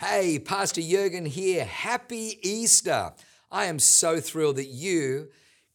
Hey, Pastor Jurgen here. Happy Easter. I am so thrilled that you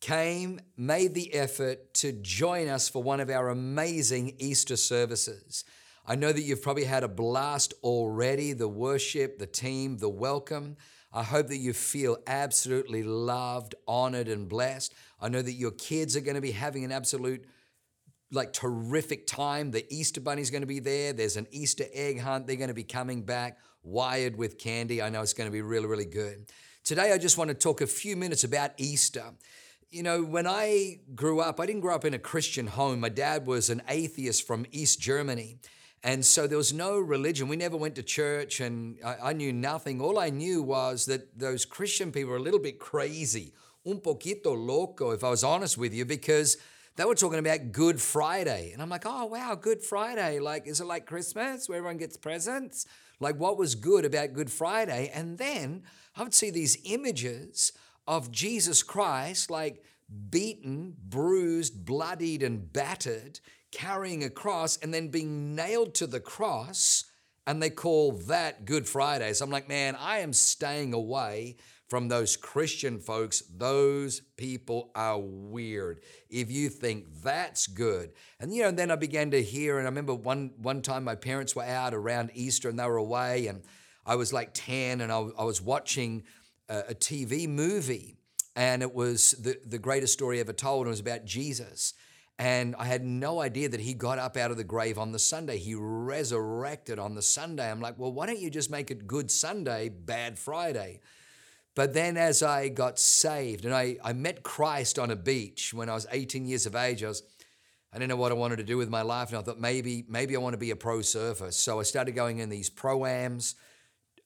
came, made the effort to join us for one of our amazing Easter services. I know that you've probably had a blast already the worship, the team, the welcome. I hope that you feel absolutely loved, honored, and blessed. I know that your kids are going to be having an absolute like terrific time. The Easter Bunny's going to be there. There's an Easter egg hunt. They're going to be coming back wired with candy. I know it's going to be really, really good. Today, I just want to talk a few minutes about Easter. You know, when I grew up, I didn't grow up in a Christian home. My dad was an atheist from East Germany. And so there was no religion. We never went to church, and I, I, knew nothing. All I knew was that those Christian people were a little bit crazy, un poquito loco, if I was honest with you, because they were talking about Good Friday. And I'm like, oh, wow, Good Friday. Like, is it like Christmas where everyone gets presents? Like, what was good about Good Friday? And then I would see these images of Jesus Christ, like beaten, bruised, bloodied, and battered, carrying a cross, and then being nailed to the cross. And they call that Good Friday. So I'm like, man, I am staying away from those Christian folks, those people are weird. If you think that's good. And you know, then I began to hear, and I remember one one time my parents were out around Easter and they were away, and I was like 10 and I, I was watching a, a, TV movie, and it was the, the greatest story ever told, and it was about Jesus. And I had no idea that he got up out of the grave on the Sunday. He resurrected on the Sunday. I'm like, well, why don't you just make it Good Sunday, Bad Friday? But then as I got saved and I, I met Christ on a beach when I was 18 years of age, I was I didn't know what I wanted to do with my life, and I thought maybe maybe I want to be a pro surfer. So I started going in these proams,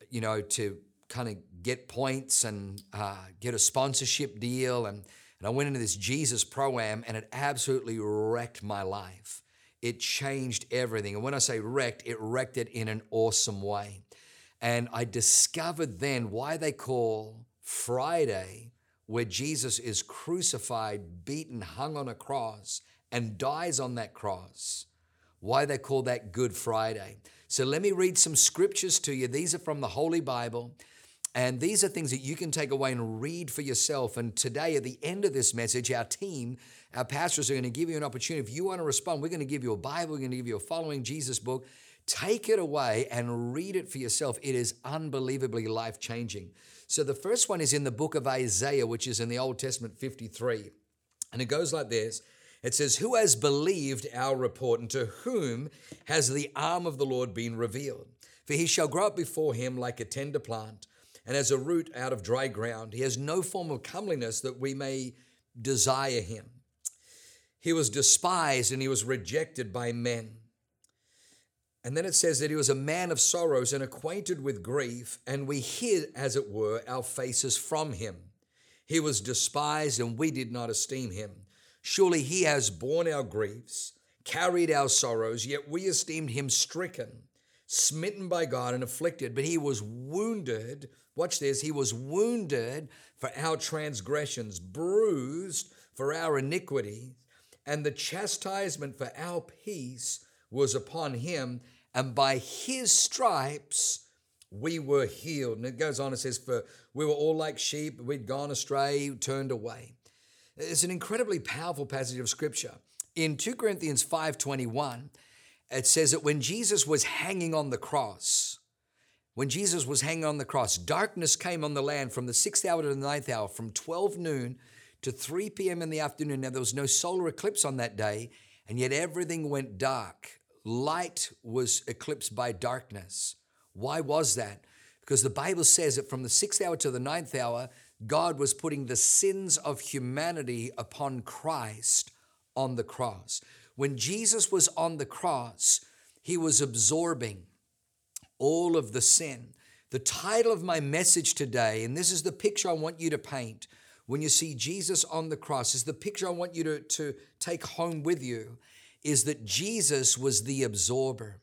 you know, to kind of get points and uh, get a sponsorship deal, and and I went into this Jesus pro-am, and it absolutely wrecked my life. It changed everything, and when I say wrecked, it wrecked it in an awesome way. And I discovered then why they call Friday, where Jesus is crucified, beaten, hung on a cross, and dies on that cross, why they call that Good Friday. So let me read some scriptures to you. These are from the Holy Bible. And these are things that you can take away and read for yourself. And today, at the end of this message, our team, our pastors are going to give you an opportunity. If you want to respond, we're going to give you a Bible, we're going to give you a Following Jesus book. Take it away and read it for yourself. It is unbelievably life changing. So, the first one is in the book of Isaiah, which is in the Old Testament 53. And it goes like this It says, Who has believed our report, and to whom has the arm of the Lord been revealed? For he shall grow up before him like a tender plant, and as a root out of dry ground. He has no form of comeliness that we may desire him. He was despised and he was rejected by men and then it says that he was a man of sorrows and acquainted with grief, and we hid, as it were, our faces from him. He was despised, and we did not esteem him. Surely he has borne our griefs, carried our sorrows, yet we esteemed him stricken, smitten by God, and afflicted. But he was wounded. Watch this. He was wounded for our transgressions, bruised for our iniquity, and the chastisement for our peace was upon him, and by his stripes we were healed. And it goes on, it says, For we were all like sheep, we'd gone astray, turned away. It's an incredibly powerful passage of scripture. In 2 Corinthians 5:21, it says that when Jesus was hanging on the cross, when Jesus was hanging on the cross, darkness came on the land from the sixth hour to the ninth hour, from 12 noon to 3 p.m. in the afternoon. Now, there was no solar eclipse on that day, and yet everything went dark light was eclipsed by darkness. Why was that? Because the Bible says that from the sixth hour to the ninth hour, God was putting the sins of humanity upon Christ on the cross. When Jesus was on the cross, he was absorbing all of the sin. The title of my message today, and this is the picture I want you to paint when you see Jesus on the cross, is the picture I want you to, to take home with you is that Jesus was the absorber.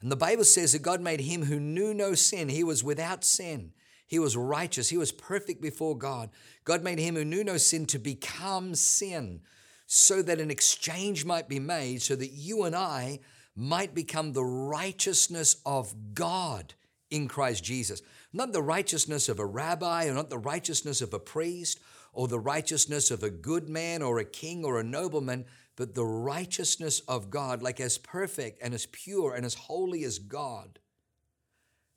And the Bible says that God made him who knew no sin. He was without sin. He was righteous. He was perfect before God. God made him who knew no sin to become sin so that an exchange might be made so that you and I might become the righteousness of God in Christ Jesus. Not the righteousness of a rabbi or not the righteousness of a priest or the righteousness of a good man or a king or a nobleman, but the righteousness of God, like as perfect and as pure and as holy as God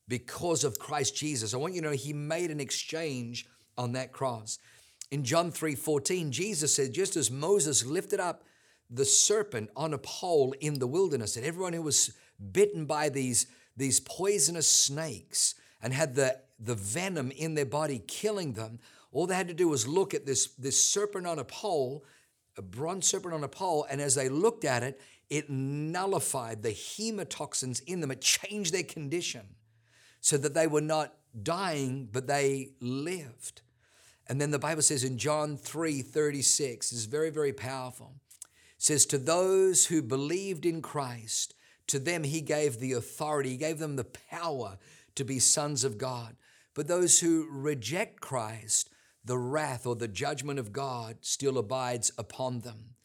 because of Christ Jesus. I want you to know he made an exchange on that cross. In John 3 14, Jesus said, just as Moses lifted up the serpent on a pole in the wilderness, and everyone who was bitten by these, these poisonous snakes and had the, the venom in their body killing them, all they had to do was look at this, this serpent on a pole, a bronze serpent on a pole, and as they looked at it, it nullified the hemotoxins in them. It changed their condition so that they were not dying, but they lived. And then the Bible says in John 3 36, is very, very powerful. Says, To those who believed in Christ, to them he gave the authority, he gave them the power to be sons of God. But those who reject Christ, the wrath or the judgment of God still abides upon them.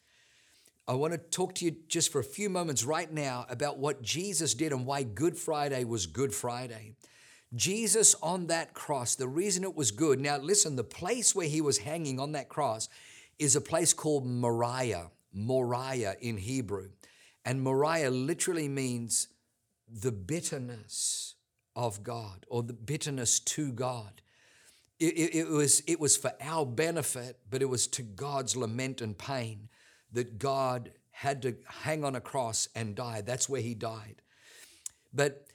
I want to talk to you just for a few moments right now about what Jesus did and why Good Friday was Good Friday. Jesus on that cross, the reason it was good, now listen, the place where he was hanging on that cross is a place called Moriah, Moriah in Hebrew. And Moriah literally means the bitterness of God or the bitterness to God. It, it, it, was, it was for our benefit, but it was to God's lament and pain that God had to hang on a cross and die. That's where he died. But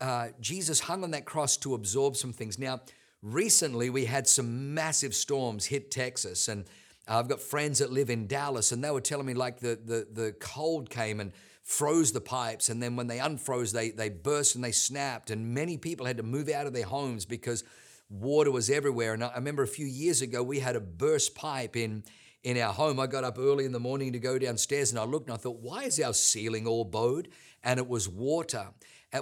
uh, Jesus hung on that cross to absorb some things. Now, recently we had some massive storms hit Texas, and I've got friends that live in Dallas, and they were telling me like the, the, the cold came and froze the pipes, and then when they unfroze, they, they burst and they snapped, and many people had to move out of their homes because water was everywhere. And I remember a few years ago, we had a burst pipe in, in our home. I got up early in the morning to go downstairs, and I looked and I thought, why is our ceiling all bowed? And it was water.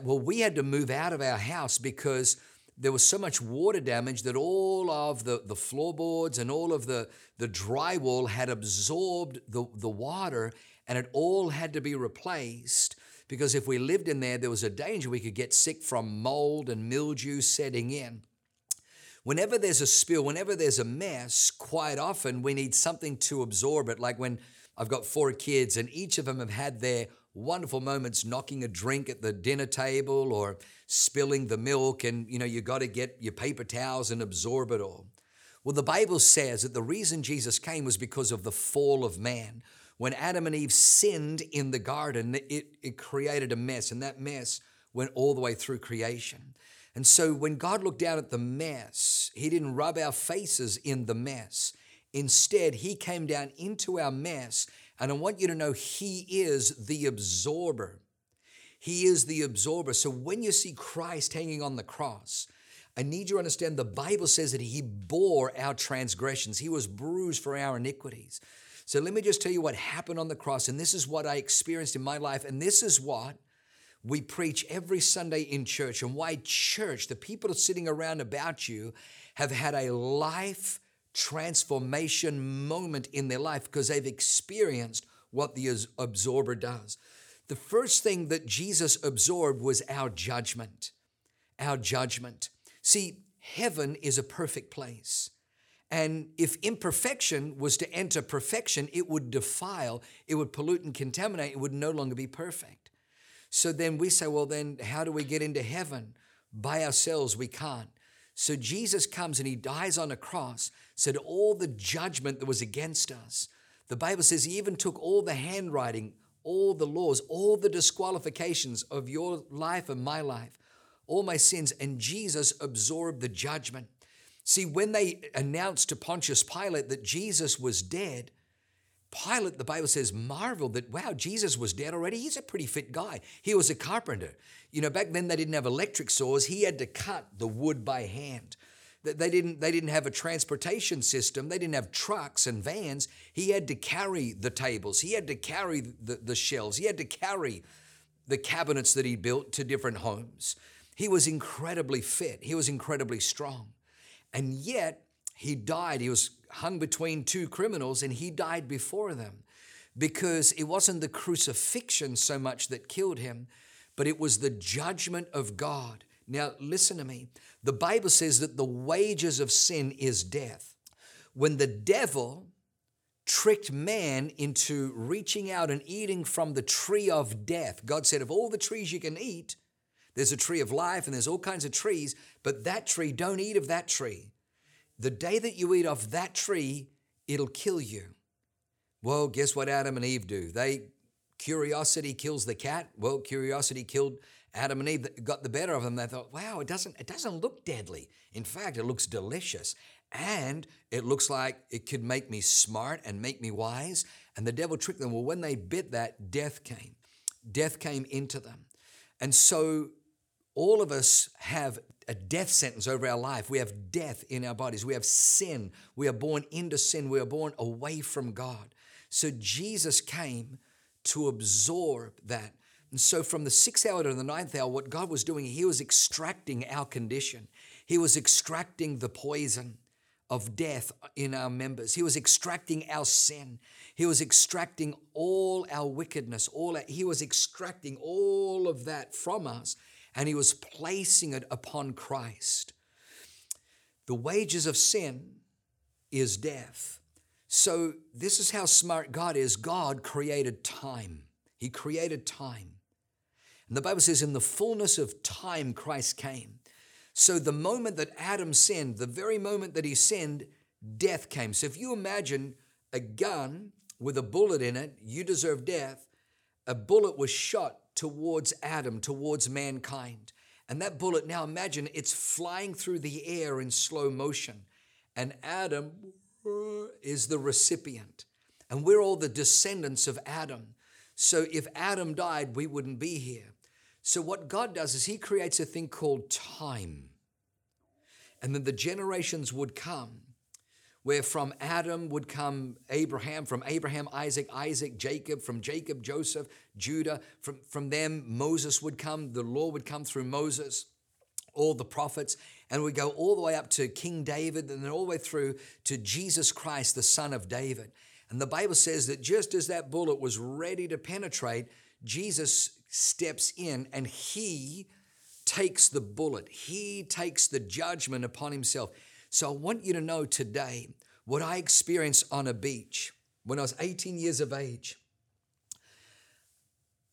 Well, we had to move out of our house because there was so much water damage that all of the, the floorboards and all of the, the drywall had absorbed the, the water and it all had to be replaced because if we lived in there, there was a danger we could get sick from mold and mildew setting in. Whenever there's a spill, whenever there's a mess, quite often we need something to absorb it. Like when I've got four kids and each of them have had their wonderful moments knocking a drink at the dinner table or spilling the milk and you know you got to get your paper towels and absorb it all. Well the bible says that the reason jesus came was because of the fall of man. When adam and eve sinned in the garden it, it created a mess and that mess went all the way through creation and so when god looked down at the mess he didn't rub our faces in the mess instead he came down into our mess and I want you to know He is the absorber. He is the absorber. So when you see Christ hanging on the cross, I need you to understand the Bible says that He bore our transgressions, He was bruised for our iniquities. So let me just tell you what happened on the cross. And this is what I experienced in my life. And this is what we preach every Sunday in church, and why church, the people sitting around about you, have had a life transformation moment in their life because they've experienced what the absorber does. The first thing that Jesus absorbed was our judgment. Our judgment. See, heaven is a perfect place. And if imperfection was to enter perfection, it would defile, it would pollute and contaminate, it would no longer be perfect. So then we say, well, then how do we get into heaven? By ourselves, we can't. So Jesus comes and he dies on a cross, said all the judgment that was against us. The Bible says he even took all the handwriting, all the laws, all the disqualifications of your life and my life, all my sins, and Jesus absorbed the judgment. See, when they announced to Pontius Pilate that Jesus was dead, Pilate, the Bible says, marveled that, wow, Jesus was dead already. He's a pretty fit guy. He was a carpenter. You know, back then they didn't have electric saws. He had to cut the wood by hand. They didn't, they didn't have a transportation system. They didn't have trucks and vans. He had to carry the tables. He had to carry the, the shelves. He had to carry the cabinets that he built to different homes. He was incredibly fit. He was incredibly strong. And yet, he died. He was hung between two criminals and he died before them because it wasn't the crucifixion so much that killed him, but it was the judgment of God Now, listen to me. The Bible says that the wages of sin is death. When the devil tricked man into reaching out and eating from the tree of death, God said, Of all the trees you can eat, there's a tree of life and there's all kinds of trees, but that tree, don't eat of that tree. The day that you eat off that tree, it'll kill you. Well, guess what Adam and Eve do? They curiosity kills the cat. Well, curiosity killed Adam and Eve got the better of them. They thought, wow, it doesn't, it doesn't look deadly. In fact, it looks delicious. And it looks like it could make me smart and make me wise. And the devil tricked them. Well, when they bit that, death came. Death came into them. And so all of us have a death sentence over our life. We have death in our bodies. We have sin. We are born into sin. We are born away from God. So Jesus came to absorb that. And so, from the sixth hour to the ninth hour, what God was doing, He was extracting our condition. He was extracting the poison of death in our members. He was extracting our sin. He was extracting all our wickedness. All our, He was extracting all of that from us, and He was placing it upon Christ. The wages of sin is death. So, this is how smart God is. God created time. He created time. And the Bible says, in the fullness of time, Christ came. So, the moment that Adam sinned, the very moment that he sinned, death came. So, if you imagine a gun with a bullet in it, you deserve death. A bullet was shot towards Adam, towards mankind. And that bullet, now imagine it's flying through the air in slow motion. And Adam is the recipient. And we're all the descendants of Adam. So if Adam died, we wouldn't be here. So what God does is He creates a thing called time. And then the generations would come, where from Adam would come Abraham, from Abraham, Isaac, Isaac, Jacob, from Jacob, Joseph, Judah. From, from them, Moses would come, the law would come through Moses all the prophets, and we go all the way up to King David and then all the way through to Jesus Christ, the Son of David. And the Bible says that just as that bullet was ready to penetrate, Jesus steps in and he takes the bullet, he takes the judgment upon himself. So I want you to know today what I experienced on a beach when I was 18 years of age.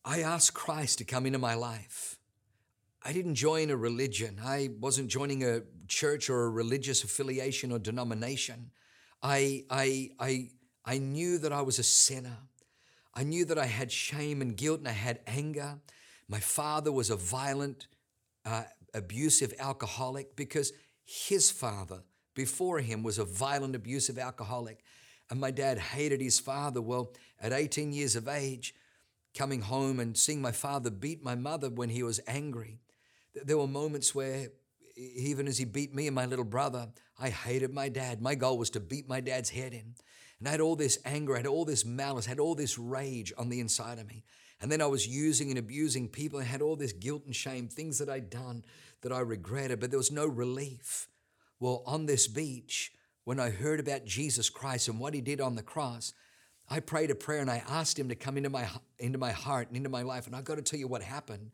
I asked Christ to come into my life. I didn't join a religion. I wasn't joining a church or a religious affiliation or denomination. I, I, I, I knew that I was a sinner. I knew that I had shame and guilt and I had anger. My father was a violent, uh, abusive alcoholic because his father before him was a violent, abusive alcoholic. And my dad hated his father. Well, at 18 years of age, coming home and seeing my father beat my mother when he was angry, there were moments where, even as he beat me and my little brother, I hated my dad. My goal was to beat my dad's head in. And I had all this anger, I had all this malice, I had all this rage on the inside of me. And then I was using and abusing people. I had all this guilt and shame, things that I'd done that I regretted, but there was no relief. Well, on this beach, when I heard about Jesus Christ and what he did on the cross, I prayed a prayer and I asked him to come into my, into my heart and into my life. And I've got to tell you what happened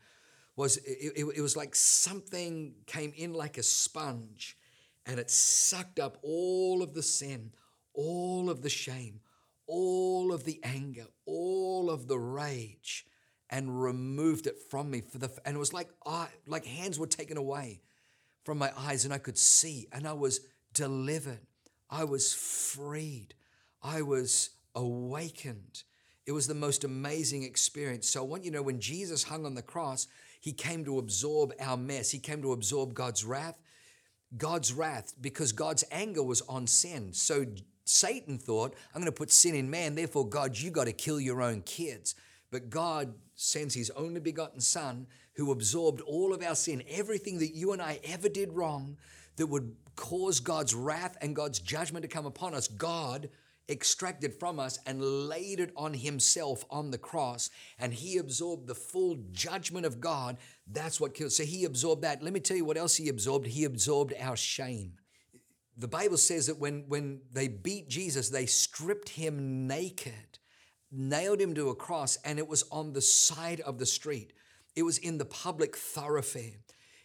was it, it, it was like something came in like a sponge and it sucked up all of the sin, all of the shame, all of the anger, all of the rage, and removed it from me. For the and it was like eye, like hands were taken away from my eyes, and I could see, and I was delivered. I was freed. I was awakened. It was the most amazing experience. So I want you to know when Jesus hung on the cross, he came to absorb our mess. He came to absorb God's wrath. God's wrath, because God's anger was on sin. So Satan thought, I'm going to put sin in man, therefore, God, you got to kill your own kids. But God sends his only begotten Son who absorbed all of our sin, everything that you and I ever did wrong that would cause God's wrath and God's judgment to come upon us. God extracted from us and laid it on himself on the cross and he absorbed the full judgment of God. That's what killed. So he absorbed that. Let me tell you what else he absorbed. He absorbed our shame. The bible says that when when they beat Jesus they stripped him naked nailed him to a cross and it was on the side of the street it was in the public thoroughfare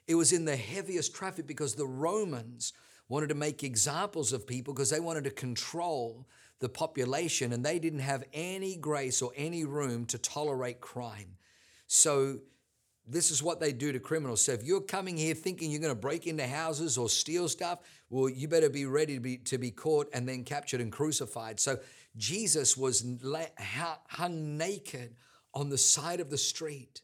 It was in the heaviest traffic because the Romans wanted to make examples of people because they wanted to control the population and they didn't have any grace or any room to tolerate crime. So this is what they do to criminals. So if you're coming here thinking you're going to break into houses or steal stuff, well, you better be ready to be, to be caught and then captured and crucified. So Jesus was hung naked on the side of the street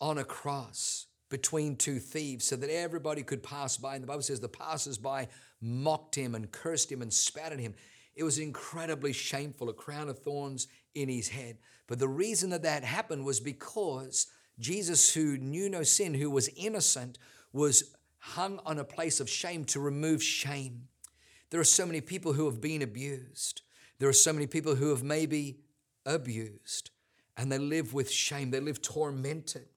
on a cross between two thieves so that everybody could pass by. And the Bible says the passers-by mocked him and cursed him and spat at him. It was incredibly shameful, a crown of thorns in his head. But the reason that that happened was because Jesus, who knew no sin, who was innocent, was hung on a place of shame to remove shame. There are so many people who have been abused. There are so many people who have maybe abused and they live with shame. They live tormented.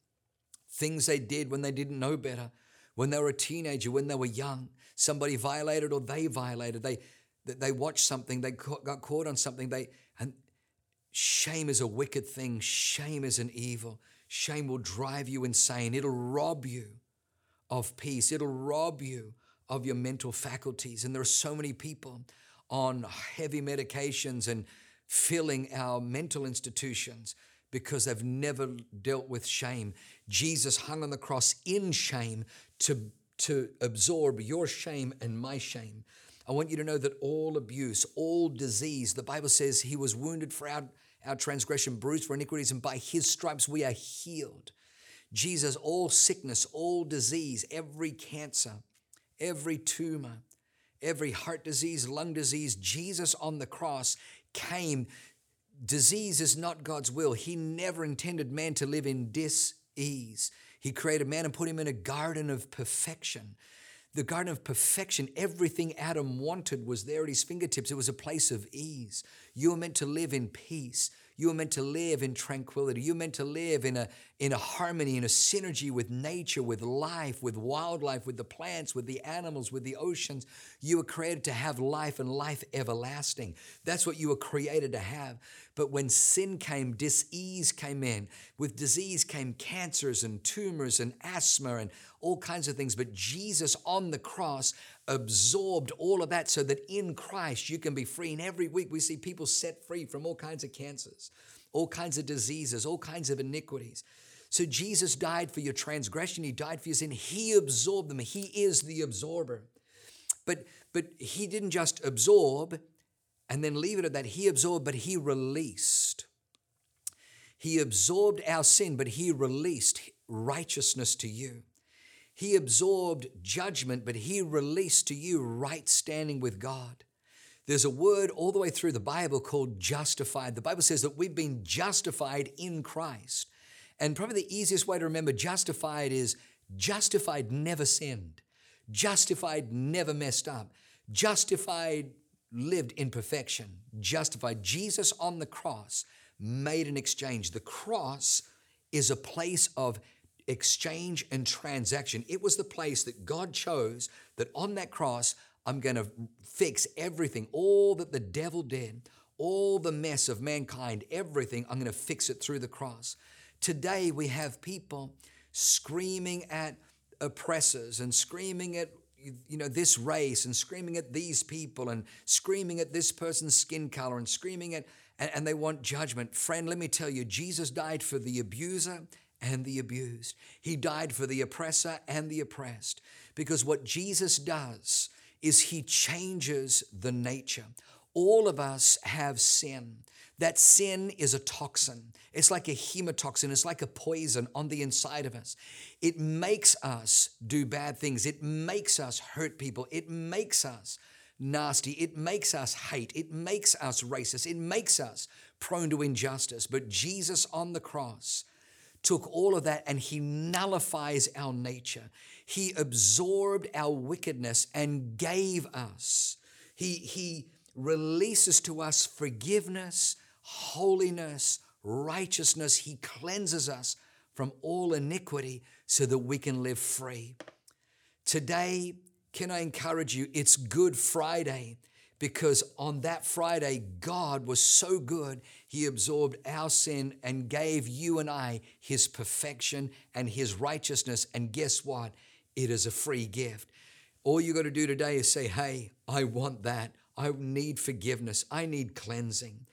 Things they did when they didn't know better, when they were a teenager, when they were young. Somebody violated or they violated. They, they watched something, they got caught on something. They, and shame is a wicked thing. Shame is an evil. Shame will drive you insane. It'll rob you of peace. It'll rob you of your mental faculties. And there are so many people on heavy medications and filling our mental institutions because they've never dealt with shame. Jesus hung on the cross in shame to, to absorb your shame and my shame. I want you to know that all abuse, all disease, the Bible says he was wounded for our our transgression, bruised for iniquities, and by his stripes we are healed. Jesus, all sickness, all disease, every cancer, every tumor, every heart disease, lung disease, Jesus on the cross came. Disease is not God's will. He never intended man to live in dis-ease. He created man and put him in a garden of perfection. The garden of perfection, everything Adam wanted was there at his fingertips. It was a place of ease. You were meant to live in peace. You were meant to live in tranquility. You were meant to live in a, in a harmony, in a synergy with nature, with life, with wildlife, with the plants, with the animals, with the oceans. You were created to have life and life everlasting. That's what you were created to have. But when sin came, disease came in. With disease came cancers and tumors and asthma and all kinds of things. But Jesus on the cross absorbed all of that so that in Christ you can be free. And every week we see people set free from all kinds of cancers, all kinds of diseases, all kinds of iniquities. So Jesus died for your transgression, He died for your sin. He absorbed them. He is the absorber. But but he didn't just absorb and then leave it at that. He absorbed, but he released. He absorbed our sin, but he released righteousness to you. He absorbed judgment, but he released to you right standing with God. There's a word all the way through the Bible called justified. The Bible says that we've been justified in Christ. And probably the easiest way to remember justified is justified never sinned, justified never messed up, justified lived in perfection, justified. Jesus on the cross made an exchange. The cross is a place of exchange and transaction. It was the place that God chose that on that cross, I'm going to fix everything, all that the devil did, all the mess of mankind, everything, I'm going to fix it through the cross. Today, we have people screaming at oppressors and screaming at you know this race and screaming at these people and screaming at this person's skin color and screaming at and, and they want judgment friend let me tell you jesus died for the abuser and the abused. He died for the oppressor and the oppressed. Because what Jesus does is he changes the nature. All of us have sin. That sin is a toxin. It's like a hemotoxin. It's like a poison on the inside of us. It makes us do bad things. It makes us hurt people. It makes us nasty. It makes us hate. It makes us racist. It makes us prone to injustice. But Jesus on the cross took all of that and he nullifies our nature. He absorbed our wickedness and gave us. He, he releases to us forgiveness, holiness, righteousness. He cleanses us from all iniquity so that we can live free. Today, can I encourage you? It's Good Friday. Because on that Friday, God was so good, He absorbed our sin and gave you and I His perfection and His righteousness. And guess what? It is a free gift. All you got to do today is say, Hey, I want that. I need forgiveness. I need cleansing.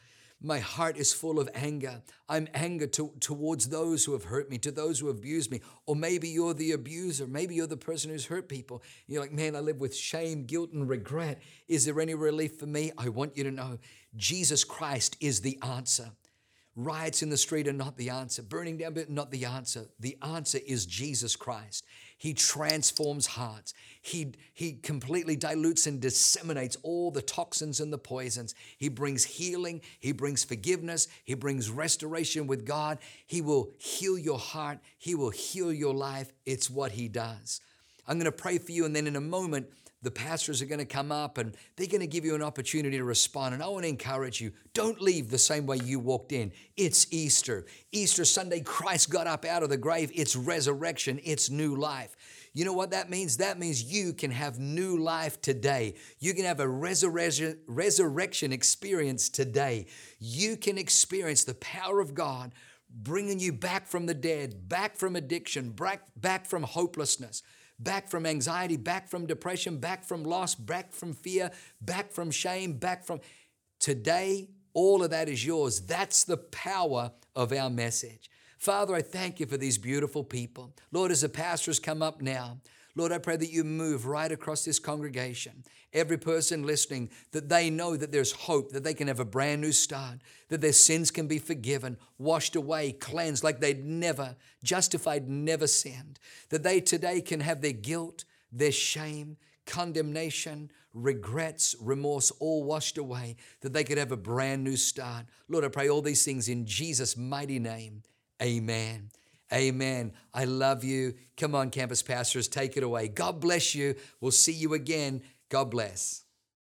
My heart is full of anger. I'm anger to, towards those who have hurt me, to those who have abused me. Or maybe you're the abuser. Maybe you're the person who's hurt people. You're like, man, I live with shame, guilt, and regret. Is there any relief for me? I want you to know Jesus Christ is the answer. Riots in the street are not the answer. Burning down, not the answer. The answer is Jesus Christ. He transforms hearts. He, he completely dilutes and disseminates all the toxins and the poisons. He brings healing. He brings forgiveness. He brings restoration with God. He will heal your heart. He will heal your life. It's what He does. I'm going to pray for you, and then in a moment, the pastors are going to come up and they're going to give you an opportunity to respond. And I want to encourage you don't leave the same way you walked in. It's Easter. Easter Sunday, Christ got up out of the grave. It's resurrection, it's new life. You know what that means? That means you can have new life today. You can have a resurrection, resurrection experience today. You can experience the power of God bringing you back from the dead, back from addiction, back, back from hopelessness back from anxiety, back from depression, back from loss, back from fear, back from shame, back from. Today, all of that is yours. That's the power of our message. Father, I thank you for these beautiful people. Lord, as the pastors come up now, Lord, I pray that you move right across this congregation. Every person listening, that they know that there's hope, that they can have a brand new start, that their sins can be forgiven, washed away, cleansed like they'd never, justified, never sinned. That they today can have their guilt, their shame, condemnation, regrets, remorse all washed away, that they could have a brand new start. Lord, I pray all these things in Jesus' mighty name. Amen. Amen. I love you. Come on, campus pastors, take it away. God bless you. We'll see you again. God bless.